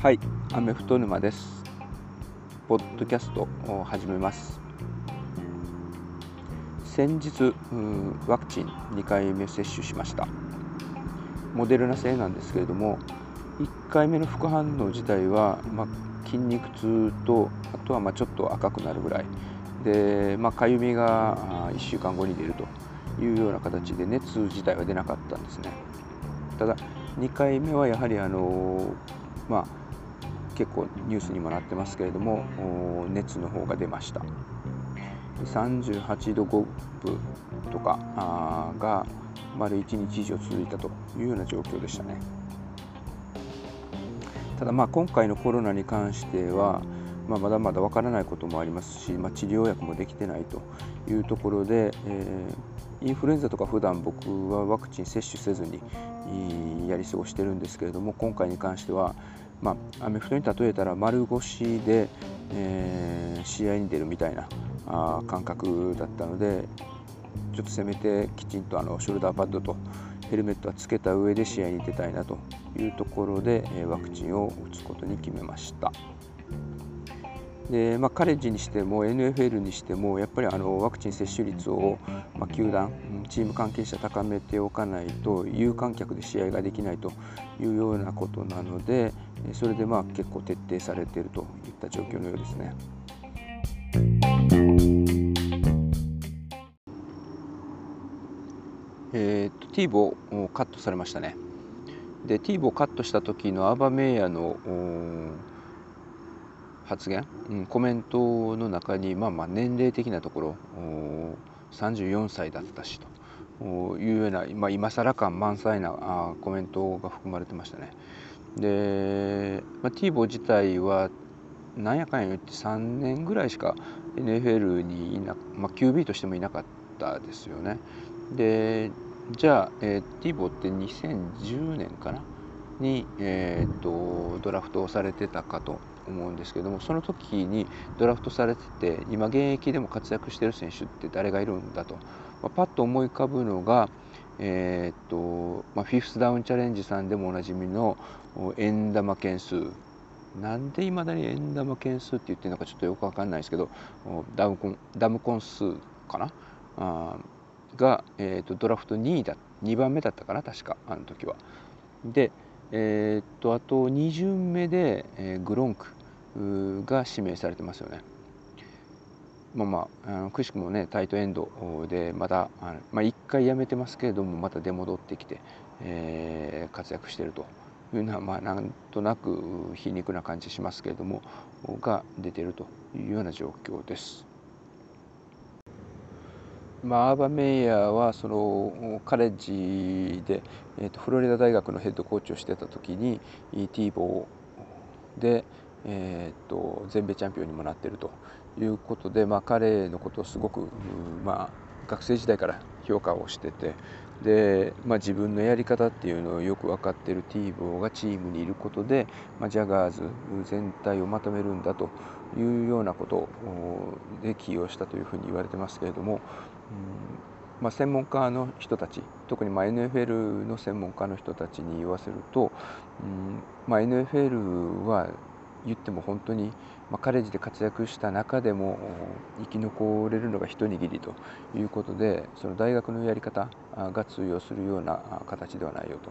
はいアメフト沼です。ポッドキャストを始めます。先日ワクチン2回目接種しました。モデルナ製なんですけれども1回目の副反応自体は、まあ、筋肉痛とあとはまちょっと赤くなるぐらい。で、まあ、かゆみが1週間後に出るというような形で熱自体は出なかったんですね。ただ2回目はやはりあのまあ結構ニュースにもなってますけれども熱の方が出ました。38度5分とかが丸1日以上続いたというような状況でしたね。ただまあ今回のコロナに関しては、まあ、まだまだわからないこともありますし、まあ、治療薬もできてないというところで、えー、インフルエンザとか普段僕はワクチン接種せずにやり過ごしてるんですけれども今回に関しては、まあ、アメフトに例えたら丸腰で、えー、試合に出るみたいなあ感覚だったのでちょっとせめてきちんとあのショルダーパッドとヘルメットはつけた上で試合に出たいなというところでえワクチンを打つことに決めました。でまあ、カレッジにしても NFL にしてもやっぱりあのワクチン接種率を、まあ、球団チーム関係者高めておかないと有観客で試合ができないというようなことなのでそれでまあ結構徹底されているといった状況のようですね。えー、っとティーボをカットされましたね。でティーボをカットした時のアーバメイヤの発言、うん、コメントの中に、まあ、まあ年齢的なところ34歳だったしというような、まあ、今更感満載なあコメントが含まれてましたね。で、まあ、ティーボ自体はなんやかんや言って3年ぐらいしか NFL にいな、まあ、QB としてもいなかったですよね。でじゃあ、えー、ティーボって2010年かな？に、えーとドラフトをされてたかと思うんですけどもその時にドラフトされてて今現役でも活躍してる選手って誰がいるんだと、まあ、パッと思い浮かぶのが、えーとまあ、フィフスダウンチャレンジさんでもおなじみの円玉件数。なんでいまだに円玉件数って言ってるのかちょっとよく分かんないですけどダムコンダムコン数かな？あが、えーと、ドラフト2位だ2番目だったかな？確かあの時は。で、えーと、あと2巡目で、えー、グロンク。が指名されてますよね。まあまあ、あのくしくもねタイトエンドでまだあの、まあ、1回辞めてますけれどもまた出戻ってきて、えー、活躍してるというのは、まあ、なんとなく皮肉な感じしますけれどもが出てるというような状況です。まあ、アーバン・メイヤーはそのカレッジで、えーと、フロリダ大学のヘッドコーチをしてた時にティーボーで、えーと、全米チャンピオンにもなっているということで、まあ、彼のことをすごく、まあ、学生時代から評価をしててで、まあ、自分のやり方っていうのをよく分かっているティーボーがチームにいることで、まあ、ジャガーズ全体をまとめるんだというようなことで起用したというふうに言われてますけれども、うんまあ、専門家の人たち特にまあ NFL の専門家の人たちに言わせると、うんまあ、NFL は言っても本当に、まあ、カレッジで活躍した中でも生き残れるのが一握りということでその大学のやり方が通用するような形ではないよと、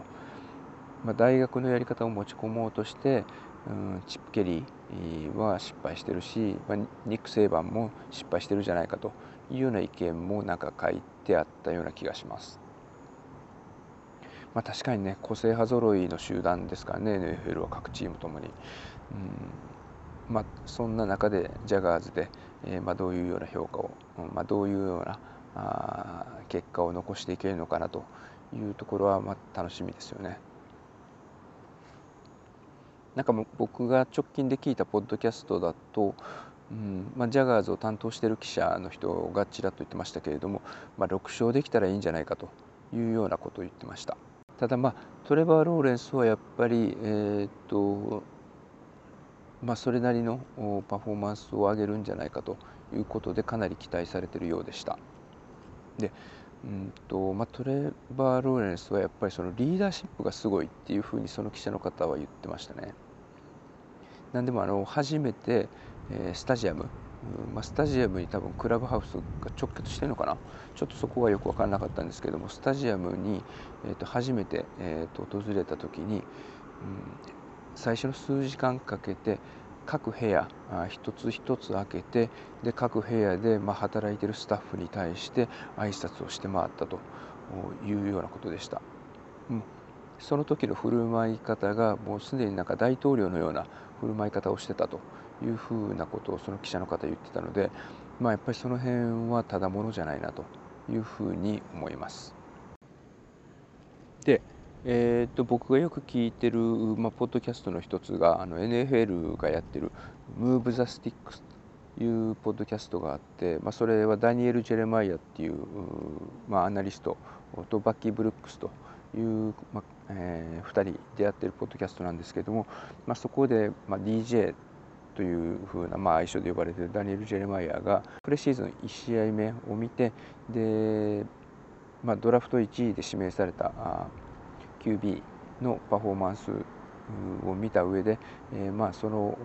まあ、大学のやり方を持ち込もうとして、うん、チップ・ケリーは失敗してるし、まあ、ニック・セイバンも失敗してるじゃないかというような意見もなんか書いてあったような気がします。まあ、確かにね個性派揃いの集団ですからね NFL は各チームともに。うんまあ、そんな中でジャガーズで、えーまあ、どういうような評価を、まあ、どういうようなあ結果を残していけるのかなというところは、まあ、楽しみですよね。なんか僕が直近で聞いたポッドキャストだと、うんまあ、ジャガーズを担当している記者の人がちらっと言ってましたけれども、まあ、6勝できたらいいんじゃないかというようなことを言ってました。ただまあトレバー・ローレンスはやっぱり、えー、っとまあ、それなりのパフォーマンスを上げるんじゃないかということでかなり期待されてるようでした。でうんとまあ、トレバー・ローレンスはやっぱりそのリーダーシップがすごいっていうふうにその記者の方は言ってましたね。なんでもあの初めて、え、スタジアム、まあ、スタジアムに多分クラブハウスが直結してるのかな？ちょっとそこはよく分からなかったんですけどもスタジアムに、えー、と初めて、えー、と訪れた時に、うん、最初の数時間かけて各部屋一つ一つ開けてで各部屋でまあ働いてるスタッフに対して挨拶をして回ったというようなことでした。うん、その時の振る舞い方がもうすでになんか大統領のような振る舞い方をしてたと。いうふうなことをその記者の方言ってたので、まあ、やっぱりその辺はただものじゃないなというふうに思います。でえーと、僕がよく聞いてる、まあ、ポッドキャストの一つがあの NFL がやってる「Move the Sticks」というポッドキャストがあって、まあ、それはダニエル・ジェレマイヤっていう、まあ、アナリストとバッキー・ブルックスという、まあえー、2人でやってるポッドキャストなんですけども、まあ、そこで、まあ、DJ というふうな、まあ、愛称で呼ばれているダニエル・ジェレマイヤがプレシーズン1試合目を見てで、まあ、ドラフト1位で指名された QB のパフォーマンスを見た上で、えー、まあその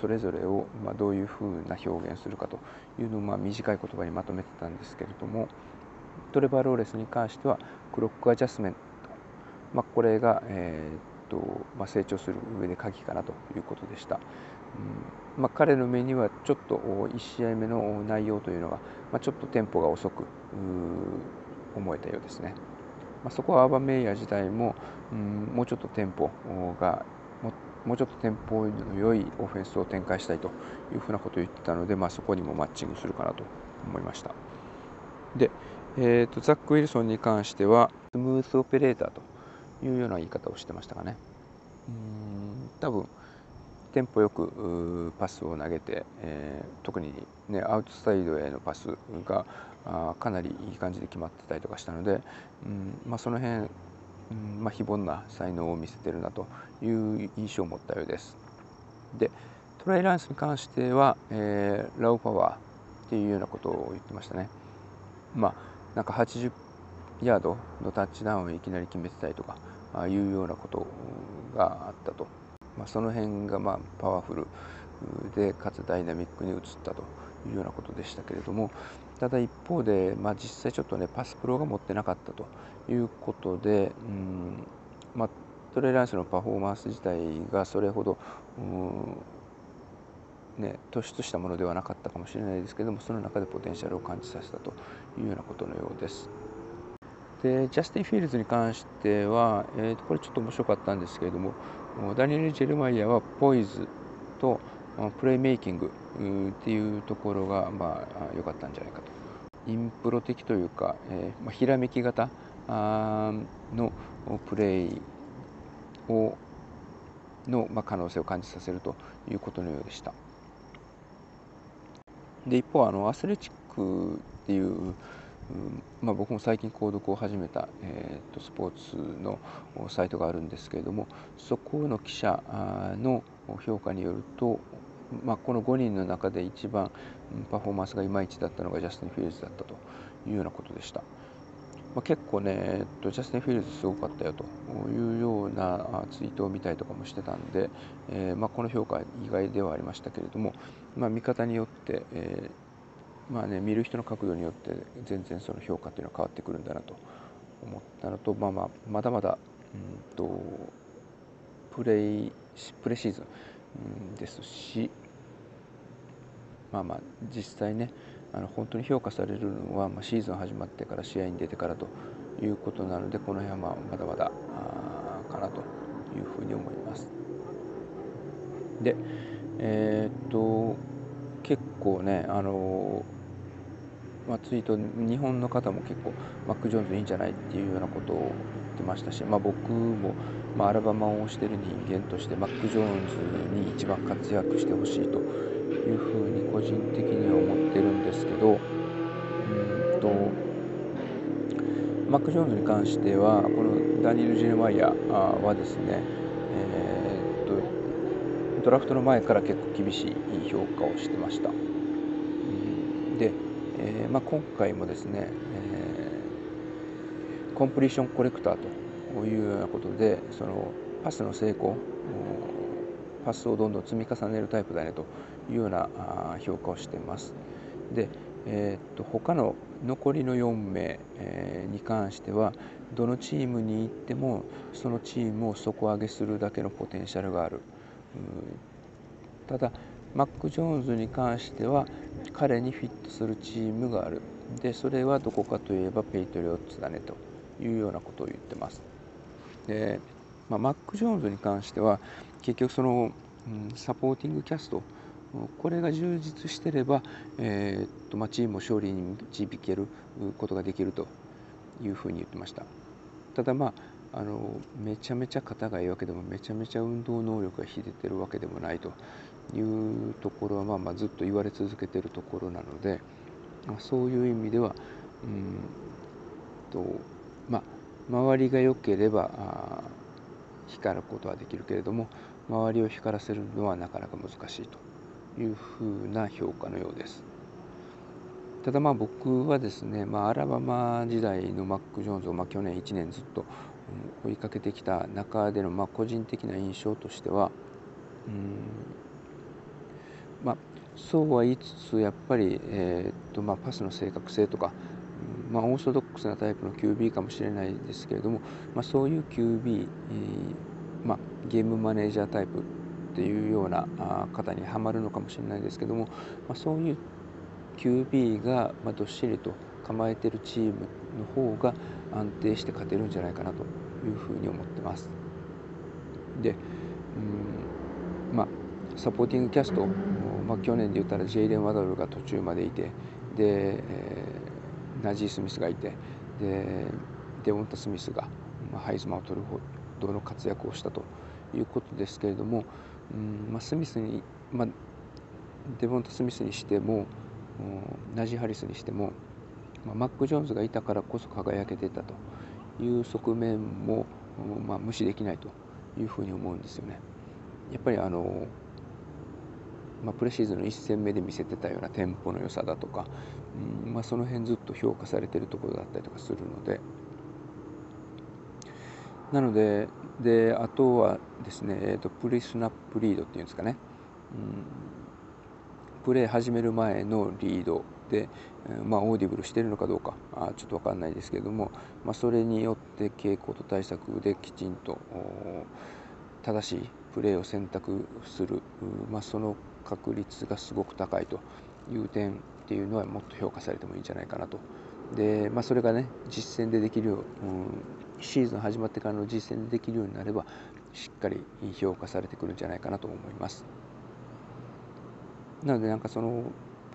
それぞれをまあどういうふうな表現するかというのをまあ短い言葉にまとめてたんですけれどもトレバー・ローレスに関してはクロックアジャスメント、まあ、これが、えーとまあ、成長する上で鍵かなということでした。まあ、彼の目にはちょっと1試合目の内容というのが、まあ、ちょっとテンポが遅く思えたようですね。まあ、そこはアーバンメイヤー自体も、うん、もうちょっとテンポがももうちょっとテンポの良いオフェンスを展開したいというふうなことを言ってたので、まあ、そこにもマッチングするかなと思いました。で、えーと、ザック・ウィルソンに関してはスムースオペレーターというような言い方をしてましたかね。うん多分テンポよくパスを投げて、えー、特に、ね、アウトサイドへのパスがあかなりいい感じで決まってたりとかしたので、うんまあ、その辺、うんまあ、非凡な才能を見せてるなという印象を持ったようです。でトライランスに関しては、えー、ラウパワーっていうようなことを言ってましたね。まあなんか80ヤードのタッチダウンをいきなり決めてたりとかあいうようなことがあったと、まあ、その辺がまあパワフルでかつダイナミックに移ったというようなことでしたけれどもただ一方で、まあ、実際ちょっとねパスプロが持ってなかったということで、うんまあ、トレイ・ランスのパフォーマンス自体がそれほど、ね、突出したものではなかったかもしれないですけどもその中でポテンシャルを感じさせたというようなことのようです。でジャスティン・フィールズに関しては、えー、とこれちょっと面白かったんですけれどもダニエル・ジェレマイアは poise と playmaking っていうところがまあ良かったんじゃないかと。インプロ的というか、えーまあ、ひらめき型のプレイをの、まあ、可能性を感じさせるということのようでした。で一方あのアスレチックっていう、まあ、僕も最近購読を始めた、えーと、スポーツのサイトがあるんですけれどもそこの記者の評価によるとまあ、この5人の中で一番パフォーマンスがいまいちだったのがジャスティン・フィールズだったというようなことでした。まあ、結構ね、えっと、ジャスティン・フィールズすごかったよというようなツイートを見たりとかもしてたんで、えー、まあ、この評価意外ではありましたけれども、まあ、見方によって、えー、まあね、見る人の角度によって全然その評価っていうのは変わってくるんだなと思ったのと、まあまあ、まだまだ、うんと、プレイプレシーズンですしまあまあ実際ねあの本当に評価されるのは、まあ、シーズン始まってから試合に出てからということなのでこの辺はまあまだまだかなというふうに思います。でえー、っと結構ねあのまあ、ツイート日本の方も結構マック・ジョーンズいいんじゃないっていうようなことを言ってましたし、まあ、僕もまあ、アルバマをしてる人間としてマック・ジョーンズに一番活躍してほしいというふうに個人的には思ってるんですけどうんとマック・ジョーンズに関してはこのダニエル・ジェネマイヤーはですね、えー、っとドラフトの前から結構厳しい評価をしてました。えーまあ、今回もですね、えーコンプリーションコレクターというようなことでそのパスの成功パスをどんどん積み重ねるタイプだねというような評価をしてます。で、えー、っと他の残りの4名、に関してはどのチームに行ってもそのチームを底上げするだけのポテンシャルがある。ただマック・ジョーンズに関しては彼にフィットするチームがある。でそれはどこかといえばペイトリオッツだねというようなことを言ってます。で、まあ、マック・ジョーンズに関しては結局その、うん、サポーティングキャストこれが充実してれば、えー、っとまあ、チームを勝利に導けることができるというふうに言ってました。ただまああのめちゃめちゃ肩がいいわけでもめちゃめちゃ運動能力が秀でてるわけでもないと。いうところは、まあ、まあずっと言われ続けているところなので、そういう意味ではうんと、まあ、周りが良ければ光ることはできるけれども周りを光らせるのはなかなか難しいというふうな評価のようです。ただまあ僕はですね、まあ、アラバマ時代のマック・ジョーンズをまあ去年1年ずっと追いかけてきた中でのまあ個人的な印象としてはうんまあ、そうは言いつつやっぱり、えー、っとまあ、パスの正確性とか、まあ、オーソドックスなタイプの QB かもしれないですけれども、まあ、そういう QB、えー、まあ、ゲームマネージャータイプっていうような方にはまるのかもしれないですけども、まあ、そういう QB が、どっしりと構えてるチームの方が安定して勝てるんじゃないかなというふうに思ってます。でうんサポーティングキャストまあ、去年で言ったらジェイレン・ワドルが途中までいてで、えー、ナジー・スミスがいてでデオンタ・スミスが、まあ、ハイズマンを取るほどの活躍をしたということですけれども、うんまあ、スミスに、まあ、デボンタ・スミスにしてもナジー・ハリスにしても、まあ、マック・ジョーンズがいたからこそ輝けてたという側面も、まあ、無視できないというふうに思うんですよね。やっぱりあのまあ、プレシーズンの1戦目で見せてたようなテンポの良さだとか、うんまあ、その辺ずっと評価されてるところだったりとかするので。なのでであとはですね、えーと、 pre-snap read っていうんですかね、うん、プレー始める前のリードで、まあ、 audible してるのかどうかあちょっと分かんないですけれども、まあ、それによって傾向と対策できちんと正しいプレーを選択する、まあ、その確率がすごく高いという点っていうのはもっと評価されてもいいんじゃないかなと。で、まあ、それがね実戦でできるよう、うん、シーズン始まってからの実戦でできるようになればしっかり評価されてくるんじゃないかなと思います。なのでなんかその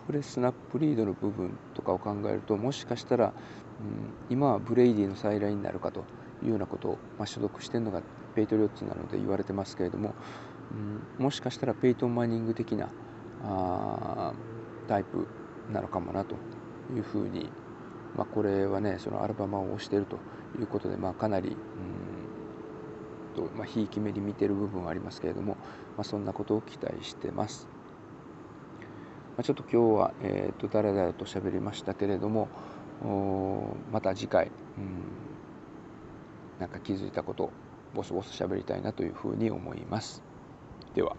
pre-snap read の部分とかを考えるともしかしたら、うん、今はブレイディの再来になるかというようなことを、まあ、所属しているのがペイトリオッツなので言われてますけれども、うん、もしかしたらペイトン・マニング的なあタイプなのかもなというふうに、まあ、これはねそのアルバマを推しているということで、まあ、かなりうんと、まあ、ひいき目に見てる部分はありますけれども、まあ、そんなことを期待してます。まあ、ちょっと今日は、えーと、だらだらと喋りましたけれどもまた次回、うん、なんか気づいたことボソボソ喋りたいなというふうに思います。では。